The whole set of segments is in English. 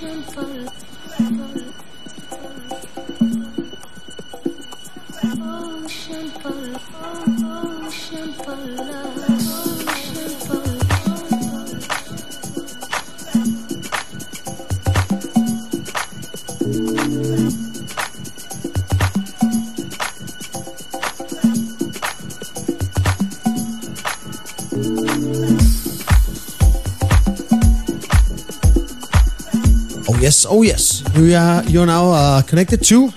Oh yes, oh yes. We are you're now uh, connected to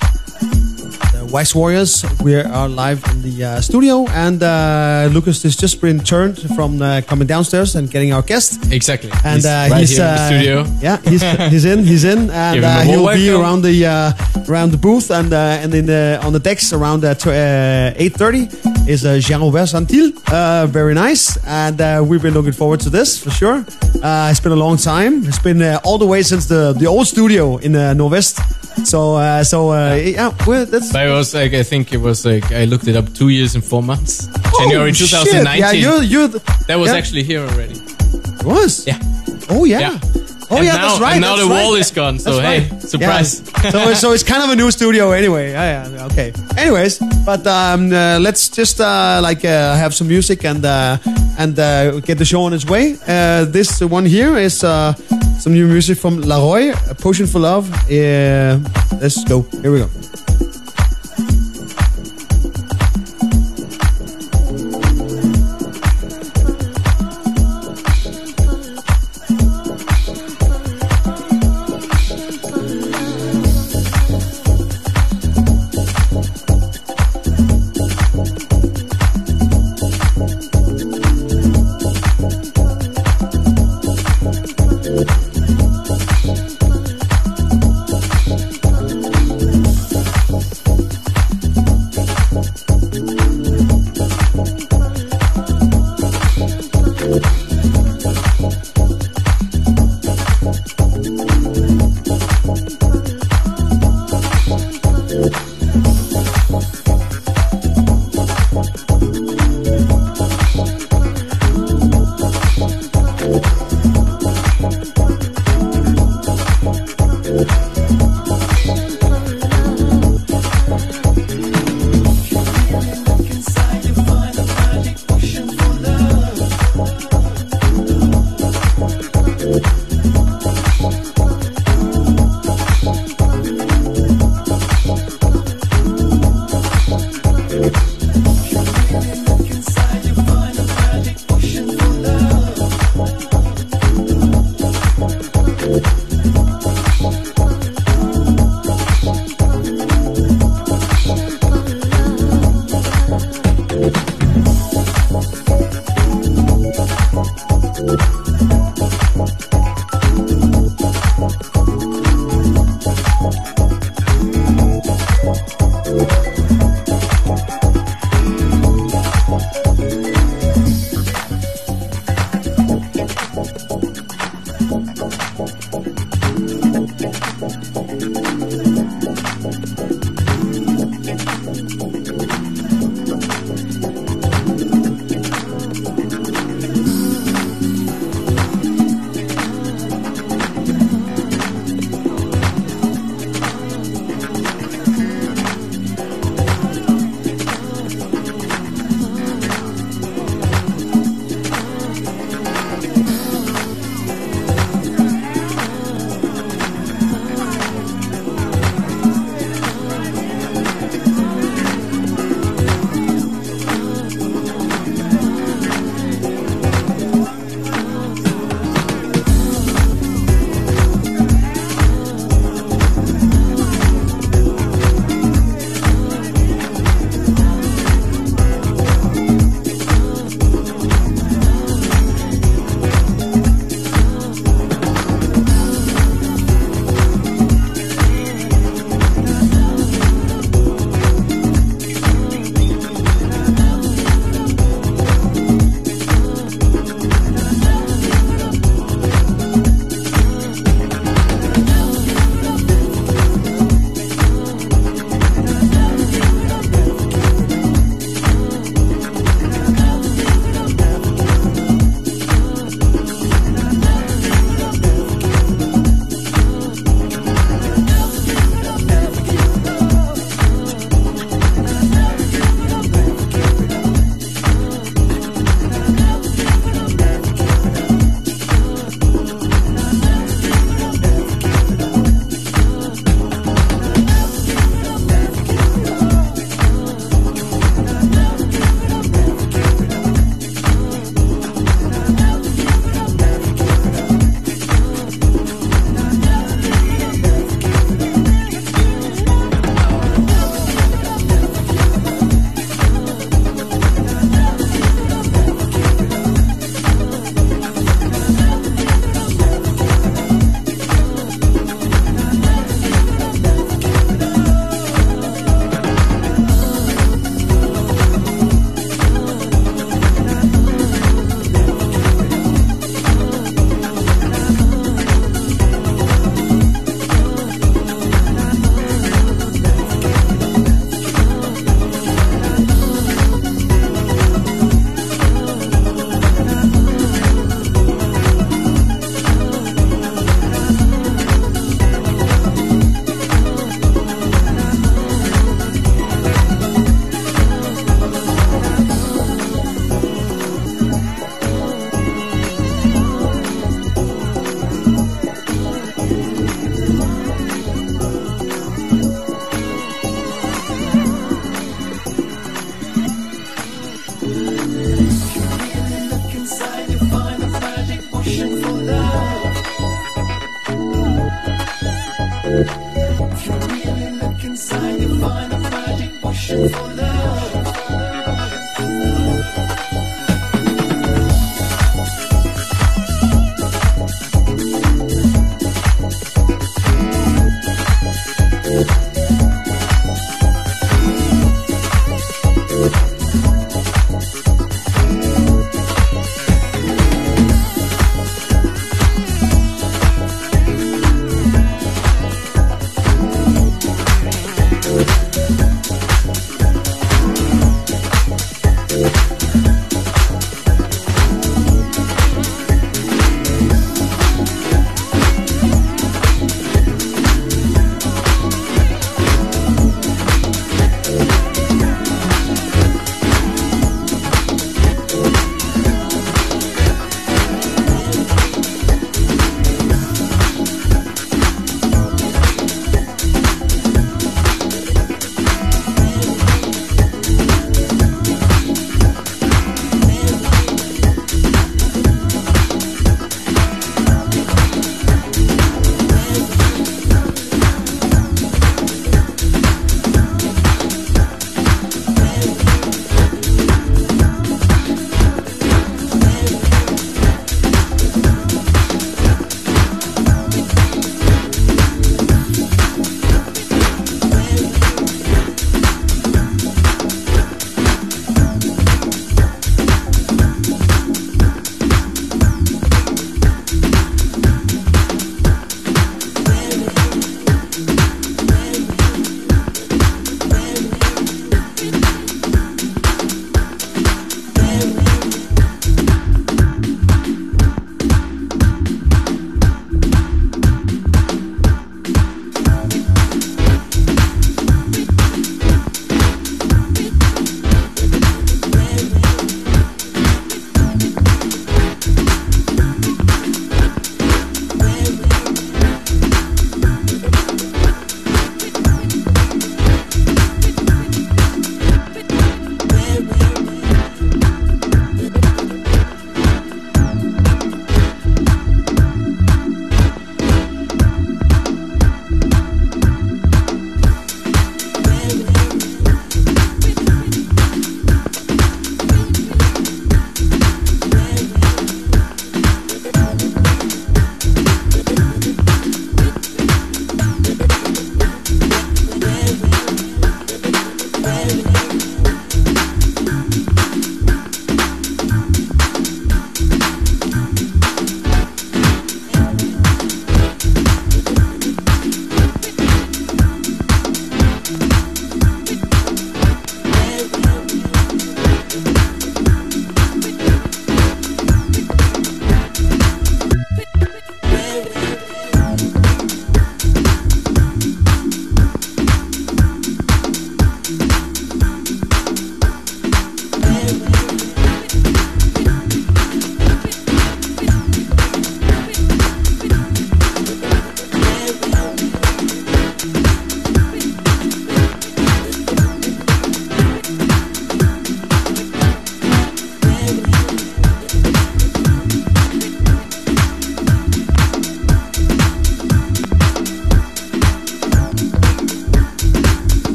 the Wax Warriors. We are live in the uh, studio, and uh, Lucas has just been turned from uh, coming downstairs and getting our guest. Exactly. And he's uh, right he's here in uh, the studio. Yeah, he's, he's in. He's in, and Give him a uh, he'll be welcome. around the uh, around the booth and uh, and in the on the decks around uh, eight thirty is uh, Jean Robert Santil. Uh, very nice, and uh, we've been looking forward to this for sure. Uh, it's been a long time. It's been uh, all the way since the the old studio in uh, Norvest. So uh, so uh, yeah, well, that's. But it was like I think it was like I looked it up two years and four months. January Oh, shit. 2019. Yeah, you you that was yeah. actually here already. It was. Yeah. Oh yeah. Yeah. Oh And yeah, now- that's right. and now the right. wall is gone, so That's hey, surprise. Yeah. so so it's kind of a new studio anyway. Yeah, yeah. Okay. Anyways, but um, uh, let's just uh, like uh, have some music and uh, and get the show on its way. This one here is some new music from Laroy, Potion for Love. Let's go. Here we go.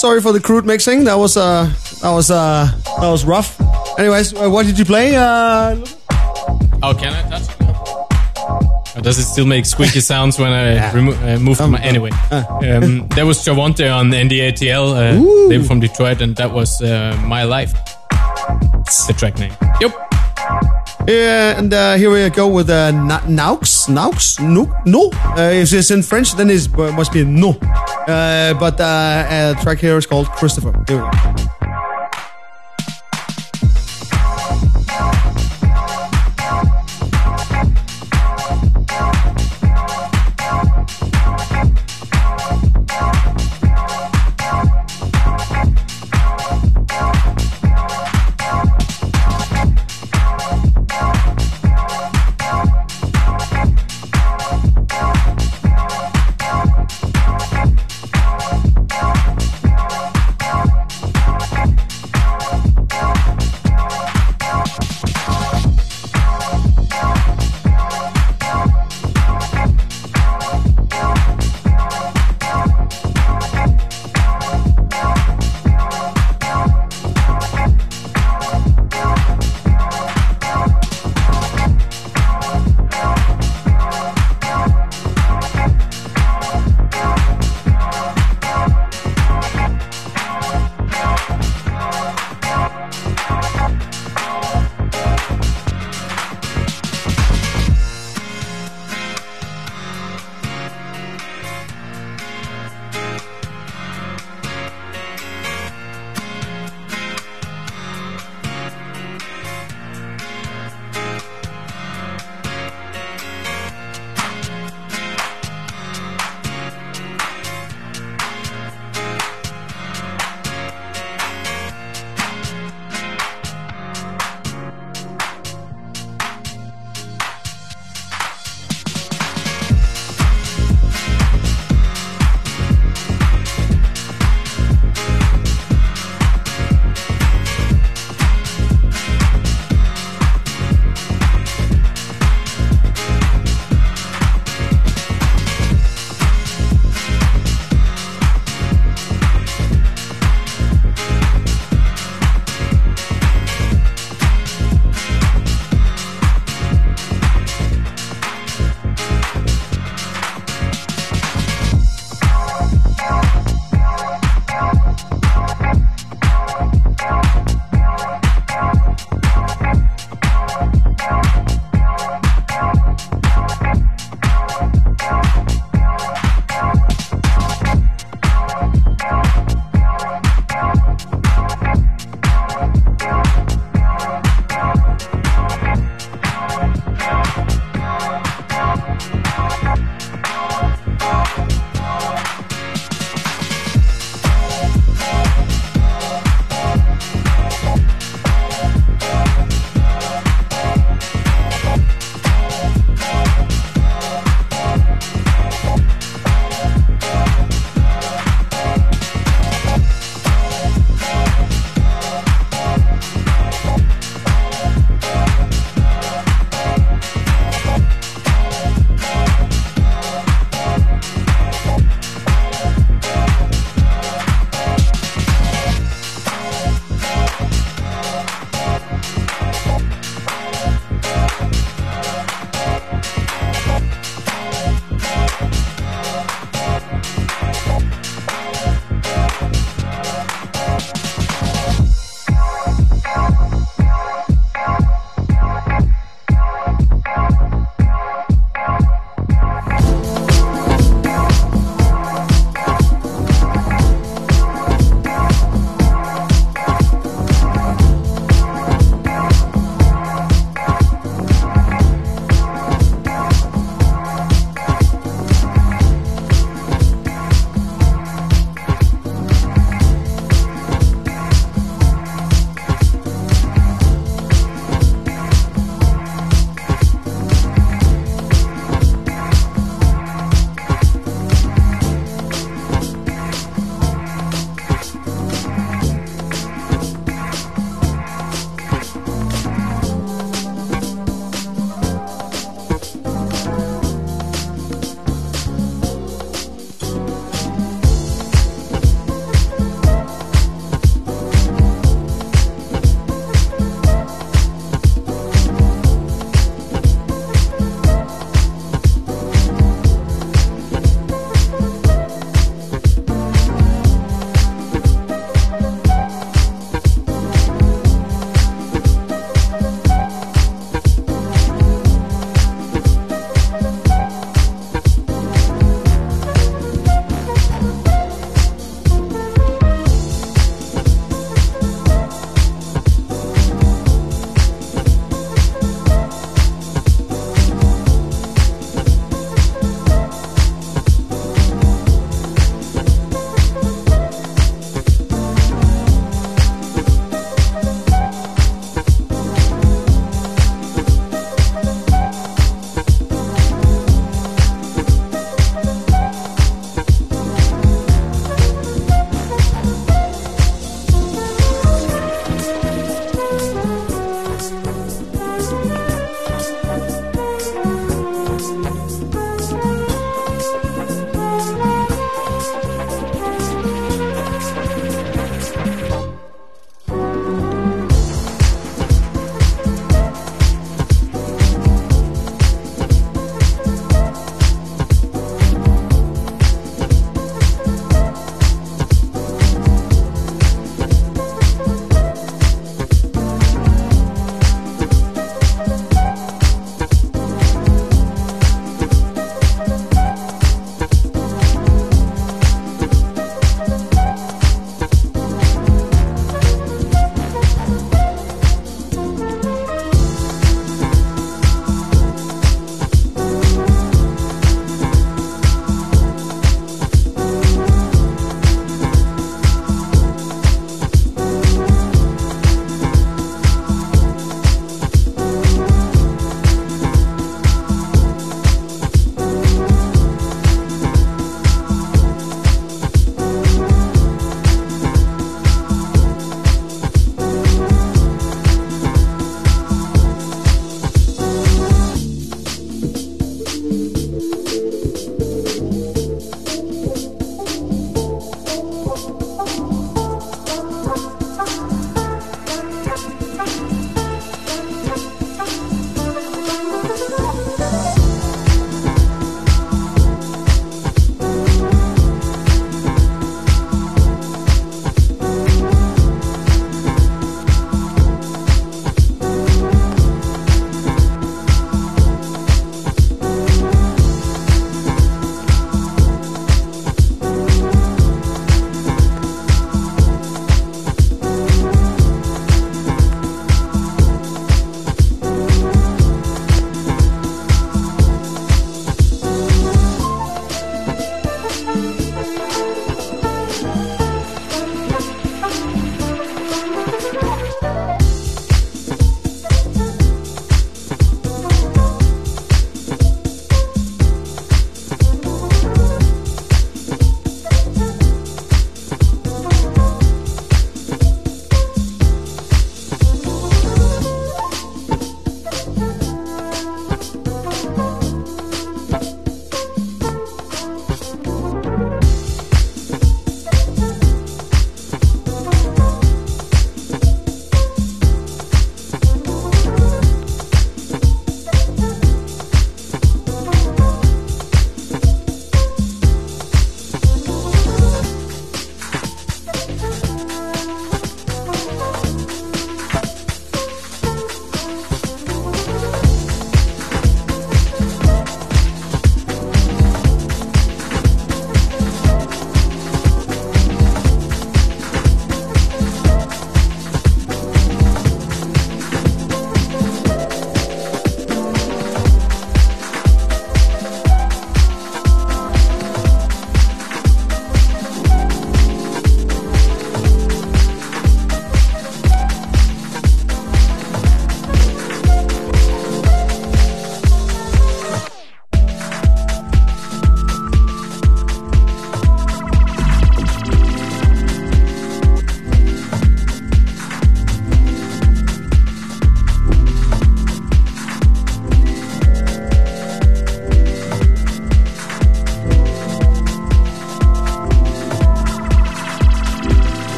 Sorry for the crude mixing. That was uh, that was uh, that was rough. Anyways, uh, what did you play? Uh, Oh, can I touch it? Does it still make squeaky sounds when I remo- uh, move Um, my... Anyway, uh. um, there was Javonte on NDATL. Uh, they were from Detroit, and that was uh, My Life. It's the track name. Yep. yeah, and uh, here we go with uh, Na- Naux, Naux, no, no. Uh, if it's in French, then it uh, must be no. Uh, but uh, uh, track here is called Christopher.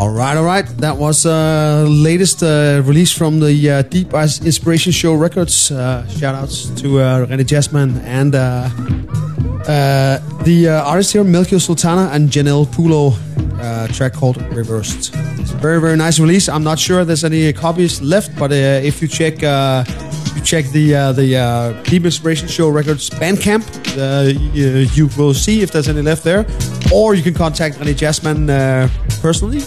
All right, all right. That was uh, latest uh, release from the uh, Deep Inspiration Show Records. Uh, shout outs to uh, René Jasman and uh, uh, the uh, artist here, Melchior Sultana and Janelle Pulo. Uh, track called Reversed. It's a very, very nice release. I'm not sure there's any copies left, but if you check you check the uh, the uh, Deep Inspiration Show Records Bandcamp, uh, you, you will see if there's any left there, or you can contact René Jasman uh, personally.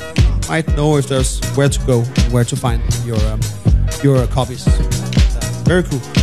Might know if there's where to go, where to find your um, your copies. Very cool.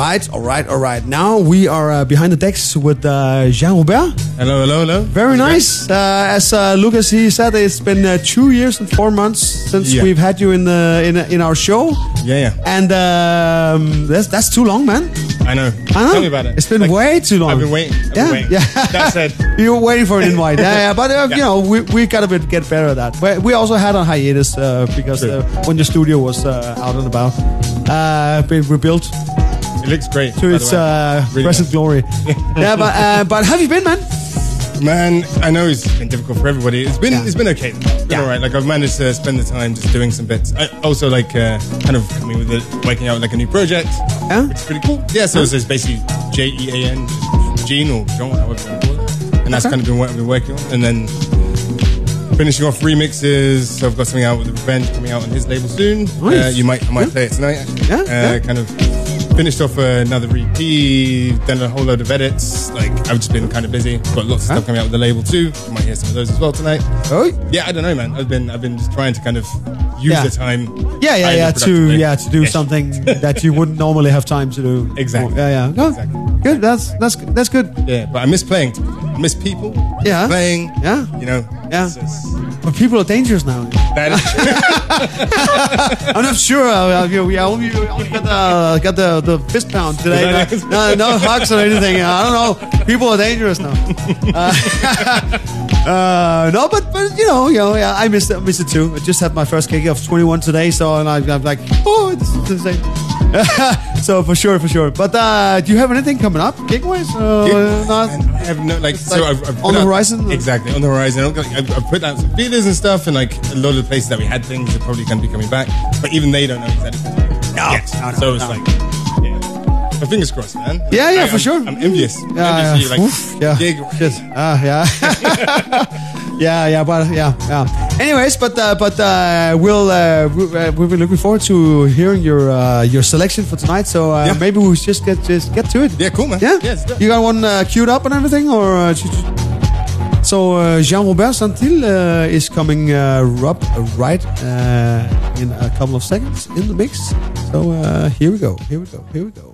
Right, all right, all right. Now we are uh, behind the decks with uh, Jean Robert. Hello, hello, hello. Very nice. Uh, as uh, Lucas he said, it's been uh, two years and four months since Yeah. we've had you in the in, in our show, Yeah, yeah. and um, that's that's too long, man. I know. I know. Tell me about it. It's been Like, way too long. I've been waiting. I've yeah, been waiting. yeah. That said, you were waiting for an invite. yeah, yeah. But uh, you know, we we gotta get better at that. But we also had a hiatus uh, because uh, when your studio was uh, out and about, uh, been rebuilt it looks great. to its way. uh, Really nice. glory. yeah, but uh, but have you been, man? Man, I know it's been difficult for everybody. It's been Yeah. it's been okay. It's been Yeah. all right. Like I've managed to spend the time just doing some bits. I also like uh, kind of coming with it, working out like a new project. Yeah. It's pretty cool. Yeah. So it's it's basically J E A N, Gene or Jean, however you want to call it. And that's Okay. kind of been what I've been working on. And then finishing off remixes. So I've got something out with Revenge coming out on his label soon. Nice. Uh, you might I might Yeah. play it tonight. Actually. Yeah, Uh, yeah. Kind of finished off uh, another EP, done a whole load of edits. Like I've just been kind of busy. Got lots of Huh? stuff coming out with the label too. You might hear some of those as well tonight. Oh, Yeah, I don't know, man. I've been I've been just trying to kind of use Yeah. the time. yeah, yeah, yeah. To yeah to do Ish. something that you wouldn't normally have time to do. Exactly. Yeah, yeah. Oh, Exactly. Good. That's that's that's good. Yeah, but I miss playing. I miss people. Yeah. playing. Yeah. you know. Yeah. it's- it's- But people are dangerous now. that- I'm not sure. Uh, we only, got the got the, the fist pound today. No, no hugs or anything. I don't know. People are dangerous now. Uh, uh, no, but but you know, you know, yeah, I missed it. I missed it too. I just had my first gig of 21 today, so and I, I'm like, oh, this is insane. so for sure, for sure. But uh, do you have anything coming up, gig wise? Uh, not? I have no like so like I've, I've on the out- horizon? Exactly on the horizon. I've, I've, I've put out some feelers and stuff, and like a lot of the places that we had things are probably going to be coming back, but even they don't know exactly. No, yet. no, no, so it's no. like, yeah. My fingers crossed, man. Yeah, yeah, I- for I'm- sure. I'm envious. I'm Yeah, envious yeah. of you, like Oof, yeah. gig. Shit. Ah, yeah. yeah, yeah, but yeah, yeah. Anyways, but uh, but uh, we'll uh, we, uh, we've been looking forward to hearing your uh, your selection for tonight. So uh, Yeah. maybe we just get just get to it. Yeah, cool, man. Yeah, Yeah, let's do it. you got one uh, queued up and everything, or uh, so uh, Jean Robert Santil uh, is coming uh, up right uh, in a couple of seconds in the mix. So uh, here we go. Here we go. Here we. Go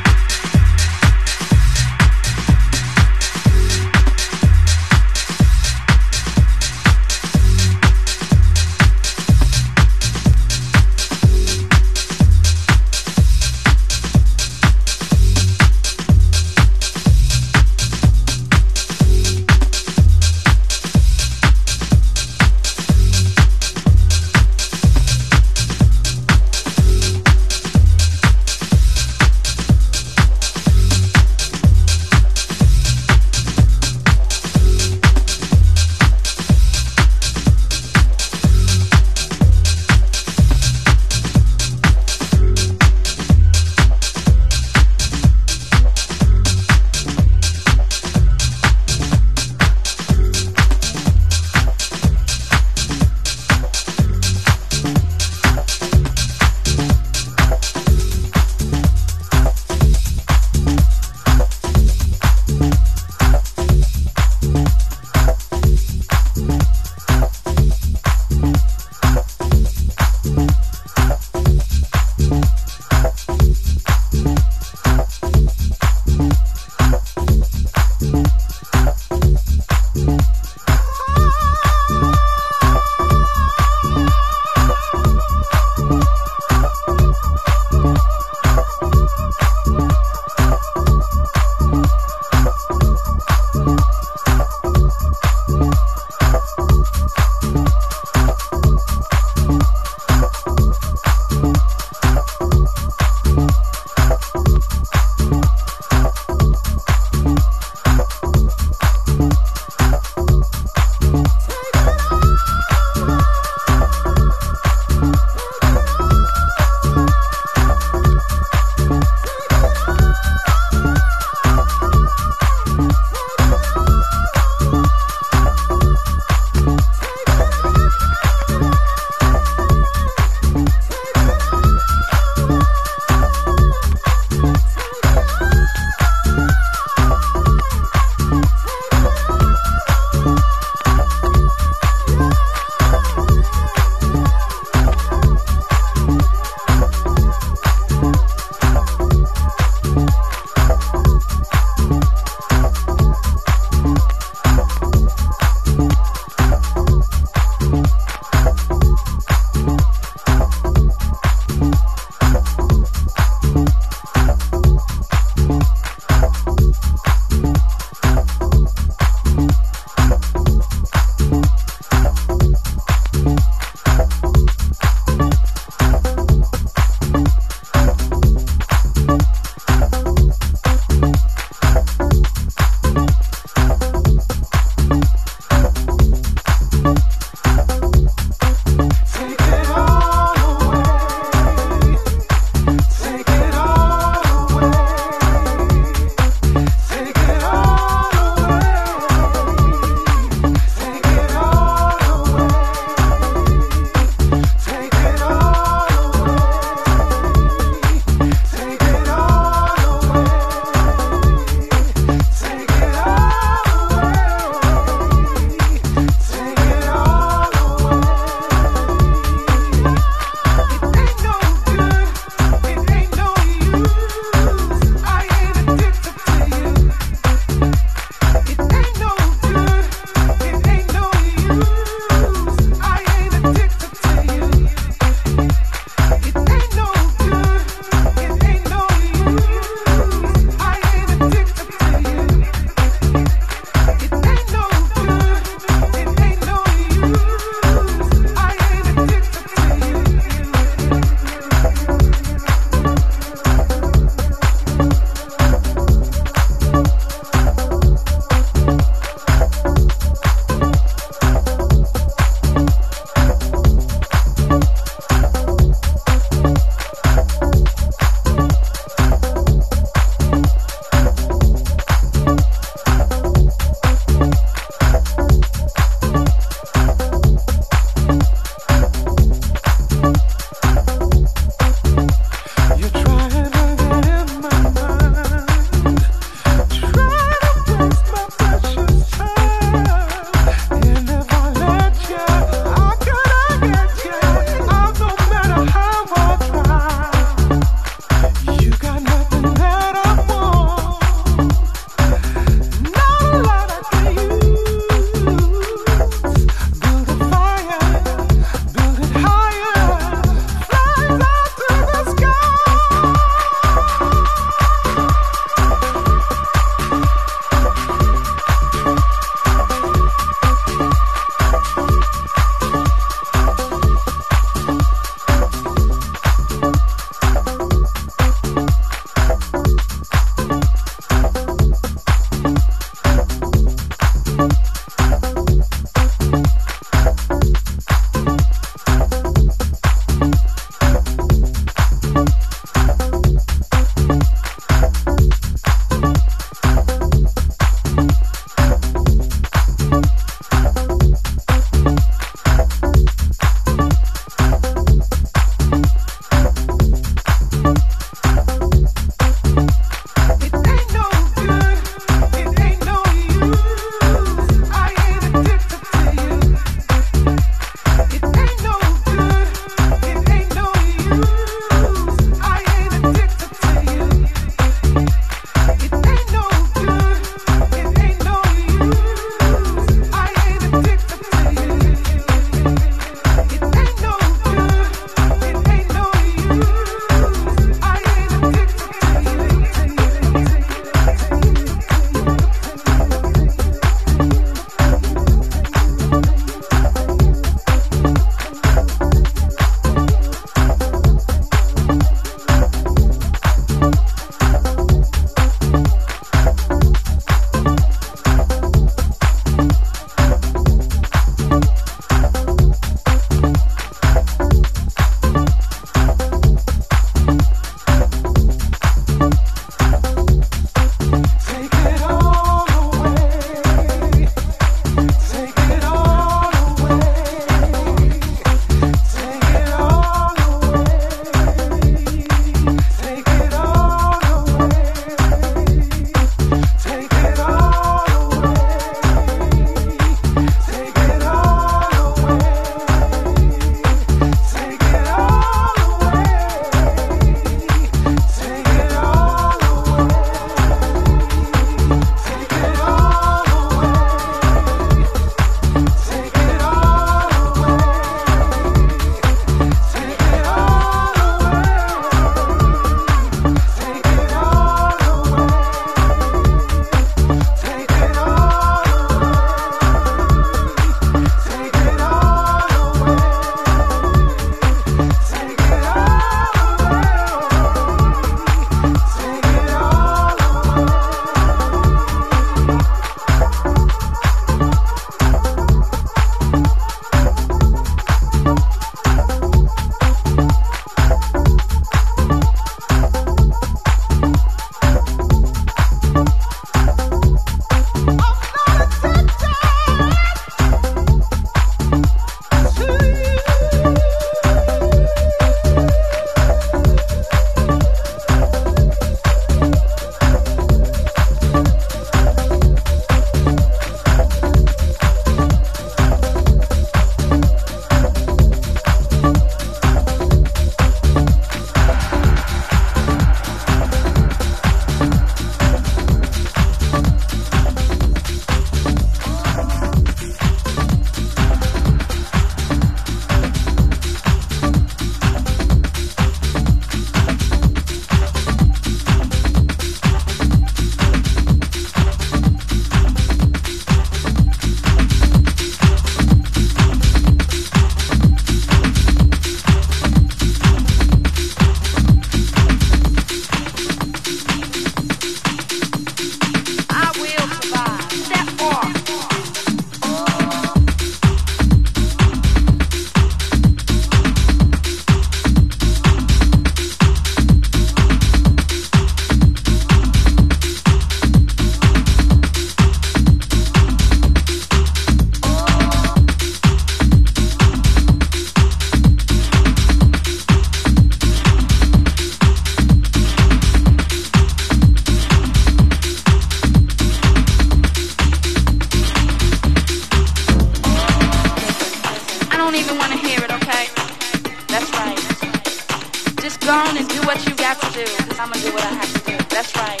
do. That's right.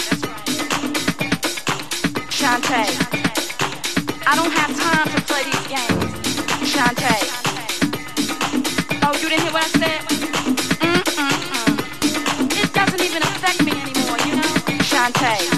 Shantae, I don't have time to play these games. Shantae. Oh, you didn't hear what I said? It doesn't even affect me anymore, you know?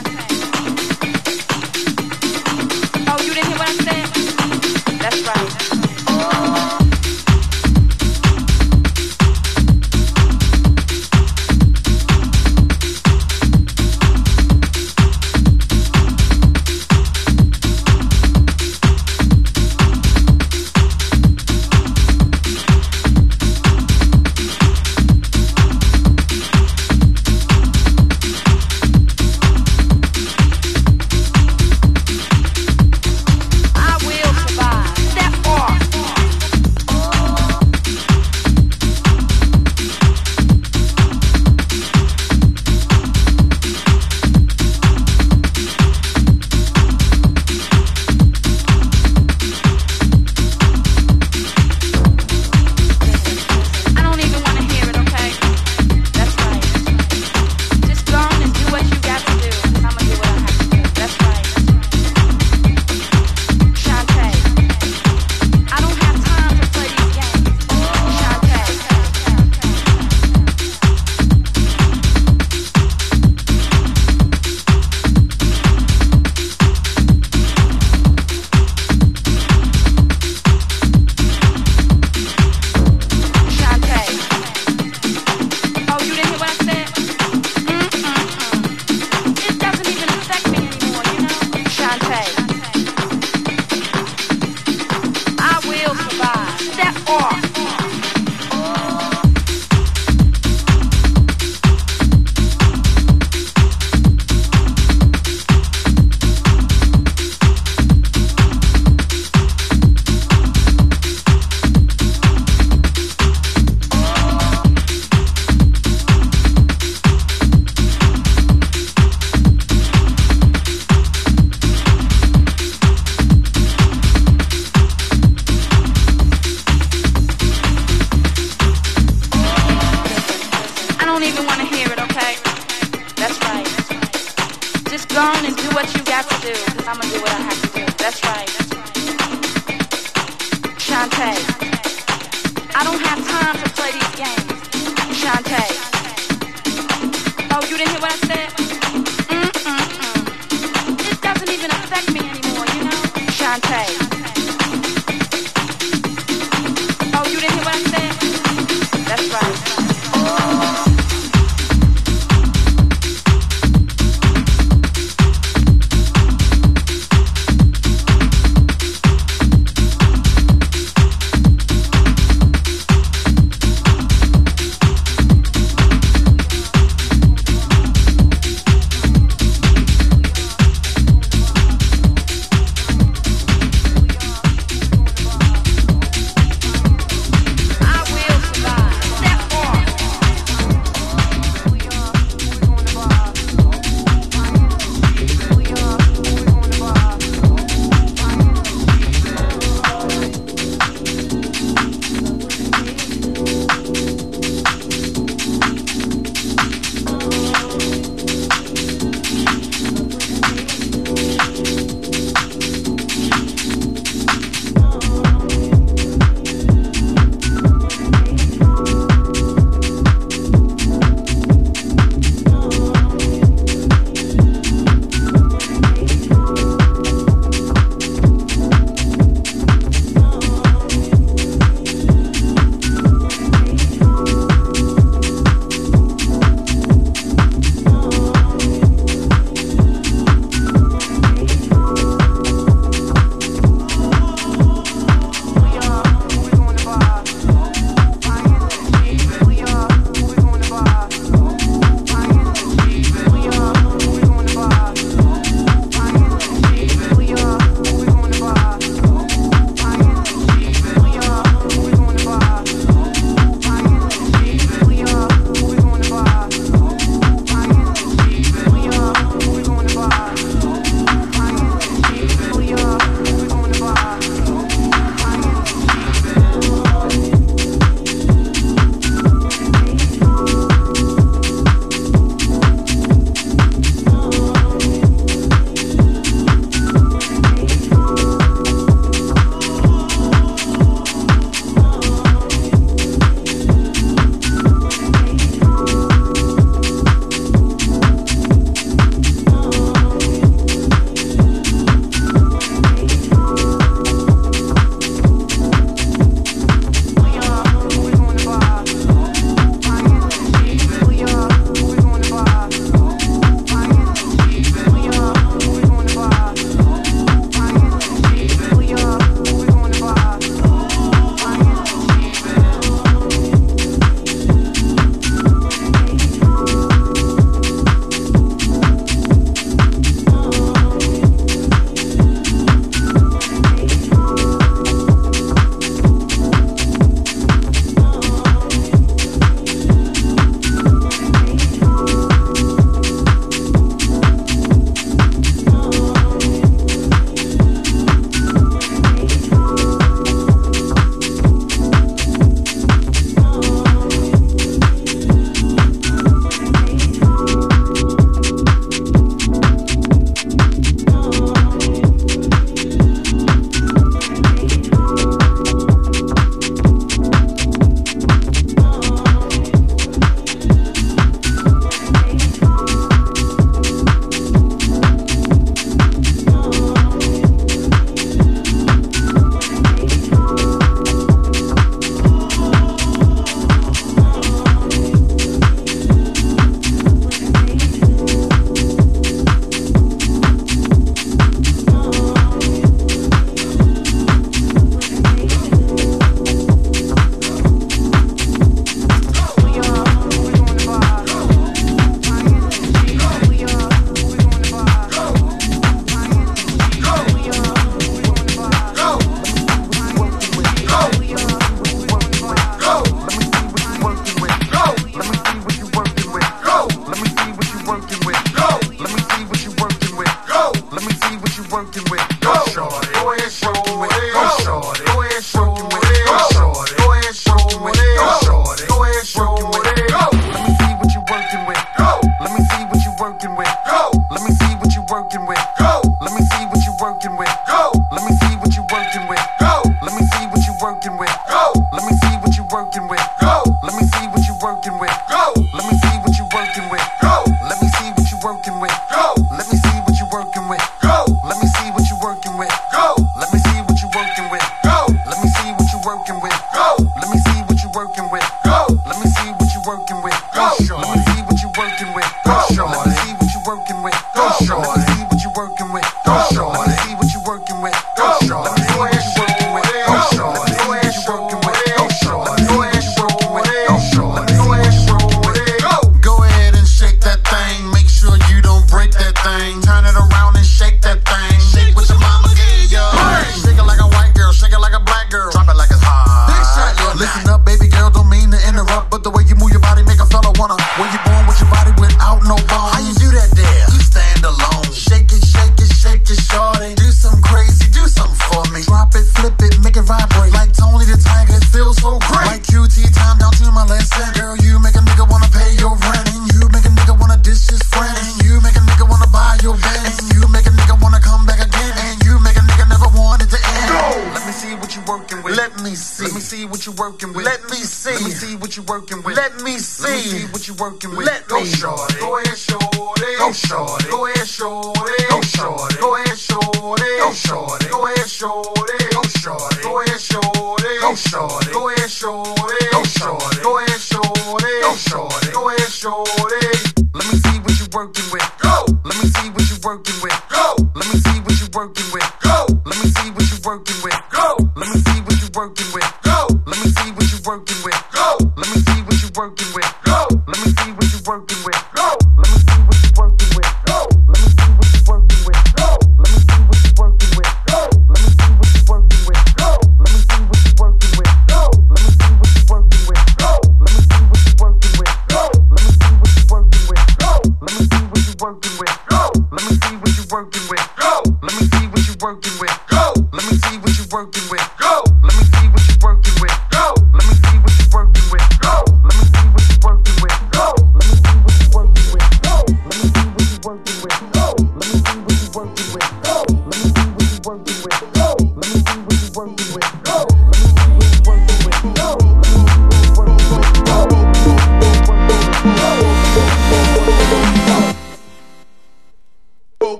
Working with.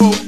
info.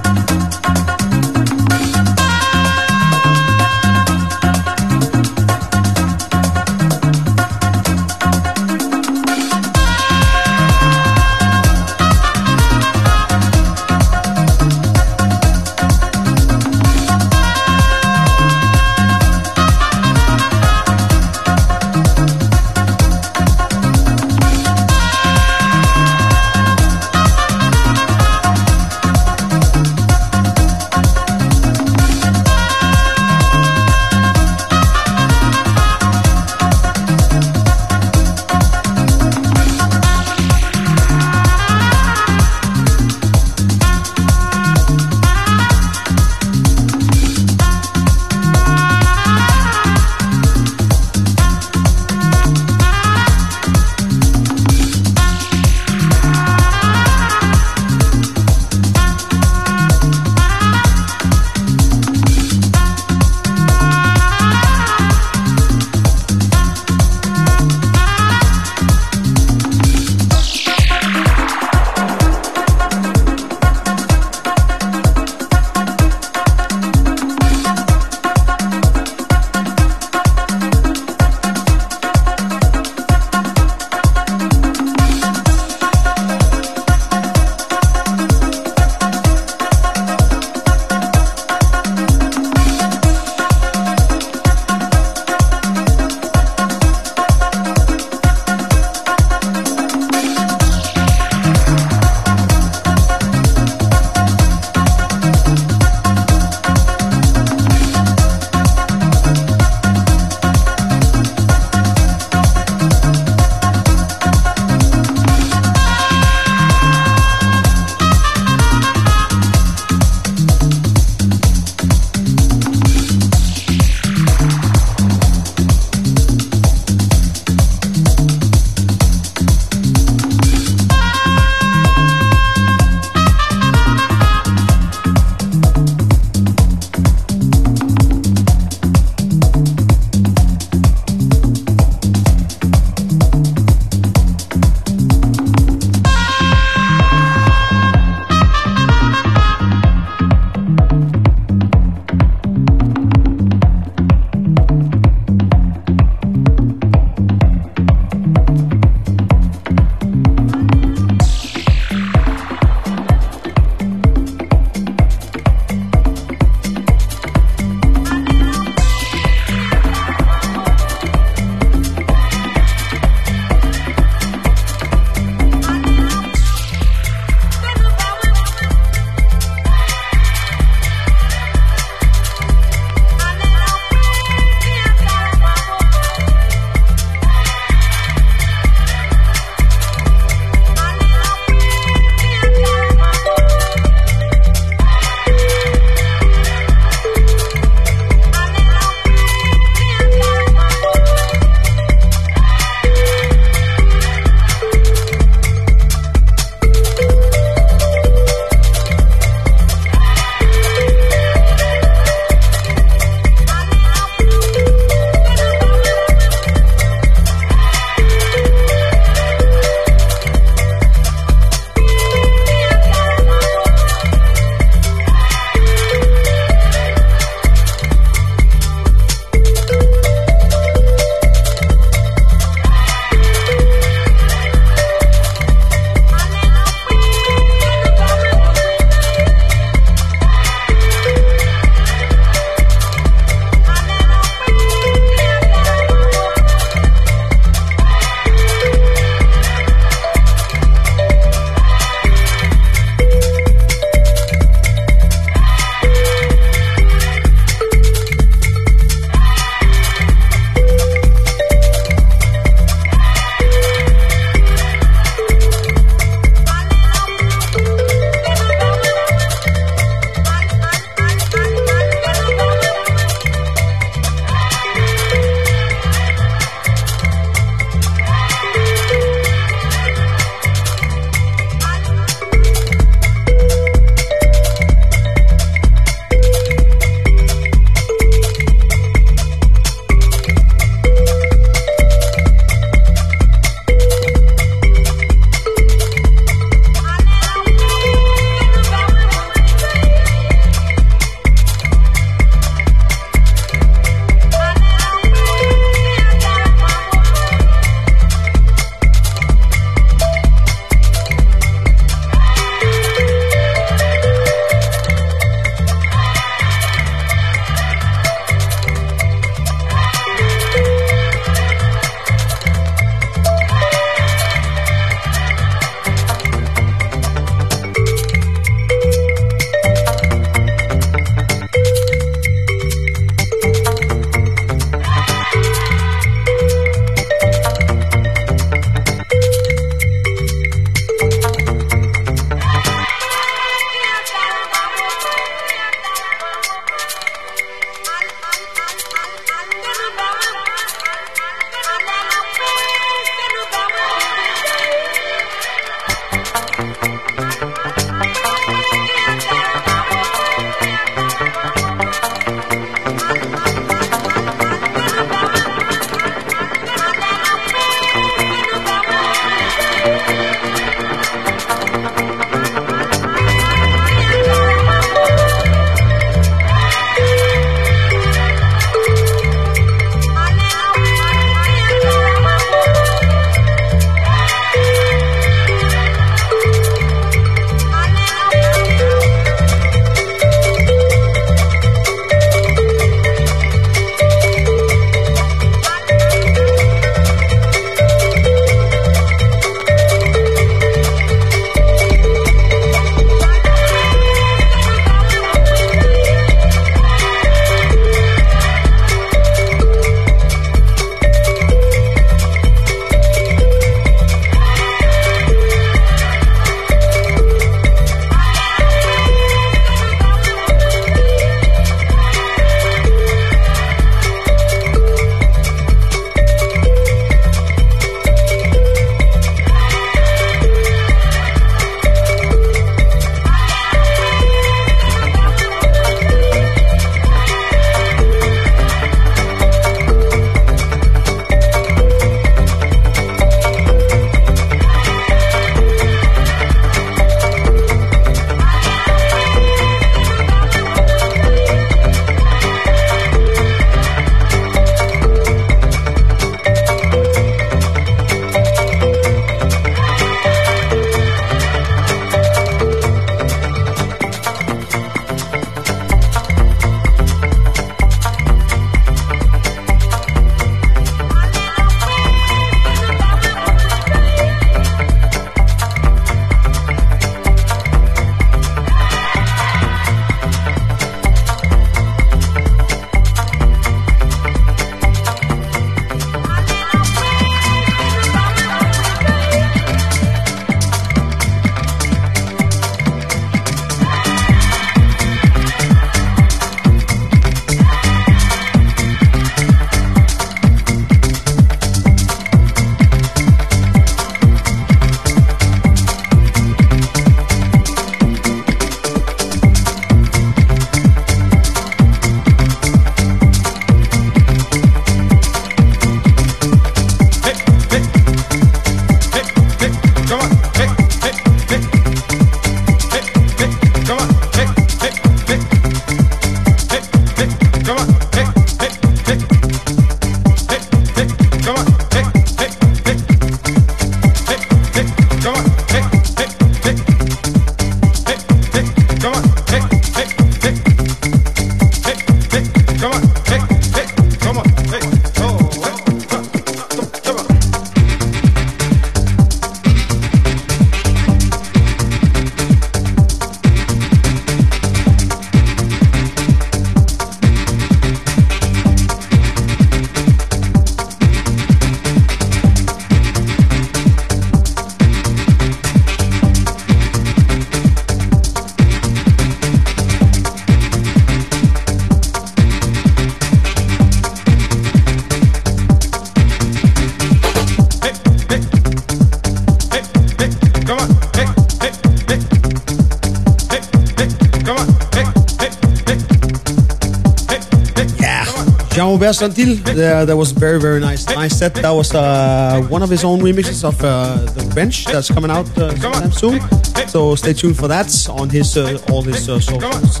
Jean-Robert Sandil, that was very, very nice. Nice set. That was uh, one of his own remixes of uh, The Bench that's coming out uh, soon. So stay tuned for that on his uh, all his uh, songs.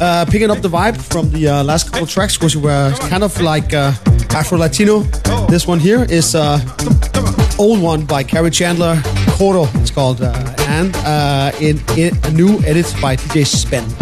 Uh, picking up the vibe from the uh, last couple tracks, which were kind of like uh, Afro Latino. This one here is uh, old one by Kerri Chandler, Coro. It's called, uh, and uh, in, in a new edit by DJ Spen.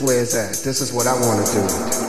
where it's at. This is what I want to do.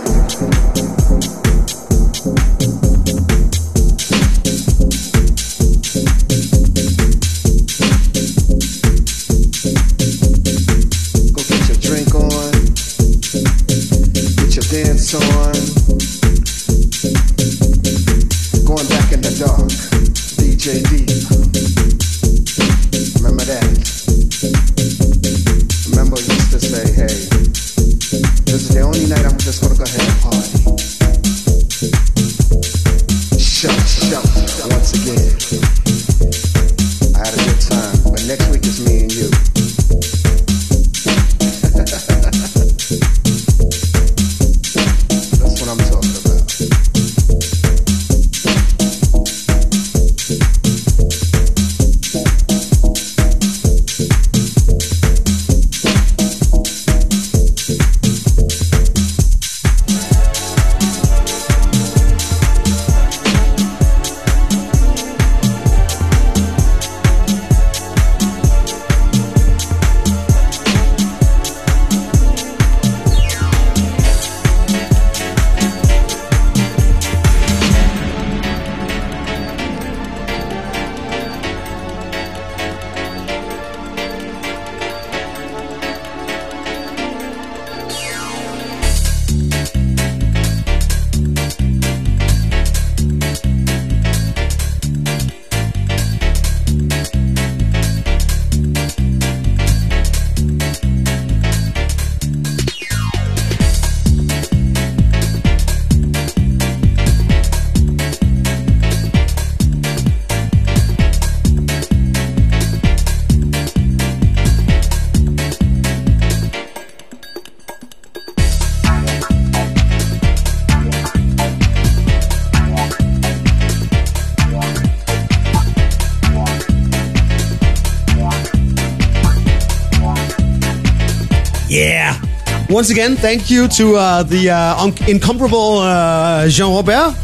Once again, thank you to uh, the uh, incomparable uh, Jean Robert.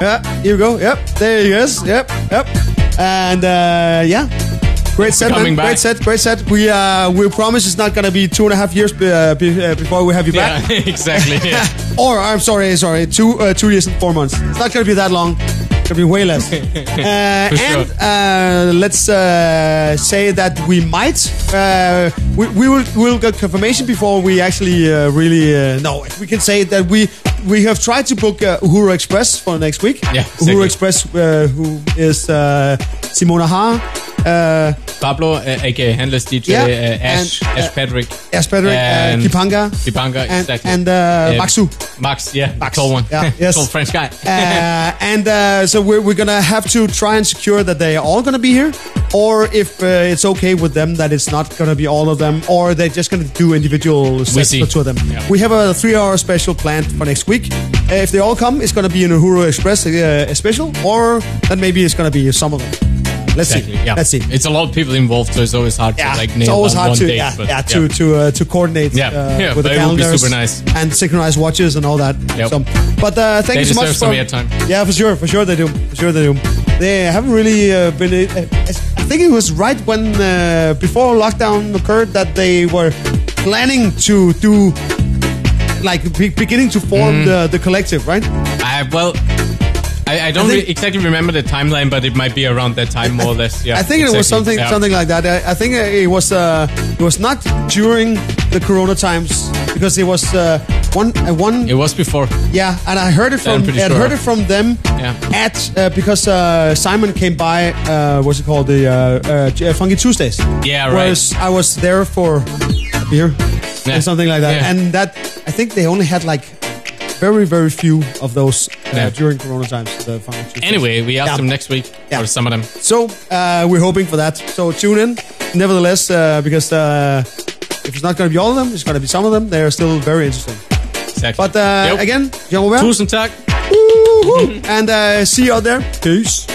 Yeah, here we go. Yep, there he is. Yep, yep. And uh, yeah, great set, man. coming back. Great set, great set. We uh, we promise it's not gonna be two and a half years be, uh, be, uh, before we have you back. Yeah, exactly. Yeah. or I'm sorry, sorry, two uh, two years and four months. It's not gonna be that long. It's gonna be way less. uh, sure. And uh, let's uh, say that we might. We, we will we'll get confirmation before we actually uh, really uh, know. We can say that we we have tried to book uh, Express for next week. Yeah, Uhuru exactly. Express, uh, who is uh, Simona Ha. Uh, Pablo, uh, aka Handless DJ, Yeah, uh, Ash, and, Ash Patrick, Ash Patrick, and Kipanga, Kipanga, and, exactly. and uh, Maxu. Max, yeah, Max, tall one, yeah, yes. tall French guy. uh, and uh, so we're, we're gonna have to try and secure that they are all gonna be here, or if uh, it's okay with them that it's not gonna be all of them, or they're just gonna do individual sets for two of them. Yeah. We have a three-hour special planned for next week. Uh, if they all come, it's gonna be an Uhuru Express uh, special, or then maybe it's gonna be some of them. Let's Exactly. see. Yeah. Let's see. It's a lot of people involved, so it's always hard Yeah, to like it's nail always down hard one to date. yeah, but, yeah, to to uh, to coordinate Yeah, uh, yeah, with the but it would be calendars super nice. and synchronize watches and all that. Yep. So, but uh, thank They you so much deserve for some airtime. Yeah, for sure, for sure they do, for sure they do. They haven't really uh, been. I think it was right when uh, before lockdown occurred that they were planning to do. Like be- beginning to form Mm. the, the collective, right? I, well, I, I don't I think- re- exactly remember the timeline, but it might be around that time, more or less. Yeah, I think it was something Yeah. something like that. I, I think it was uh, it was not during the Corona times because it was uh, one uh, one It was before. Yeah, and I heard it from I sure. heard it from them Yeah. at uh, because uh, Simon came by. Uh, what's it called? The uh, uh, Funky Tuesdays. Yeah, right. Whereas I was there for a beer Yeah. and something like that, Yeah. and that I think they only had like very very few of those uh, Yeah. during Corona times. The Funky Tuesdays. Anyway, we asked them next week, Yeah. or some of them. So uh, we're hoping for that. So tune in, nevertheless, uh, because uh, if it's not going to be all of them, it's going to be some of them. They are still very interesting. Exactly. But uh, Yep. again, Robert, Tusind tak. and uh, see you out there. Peace.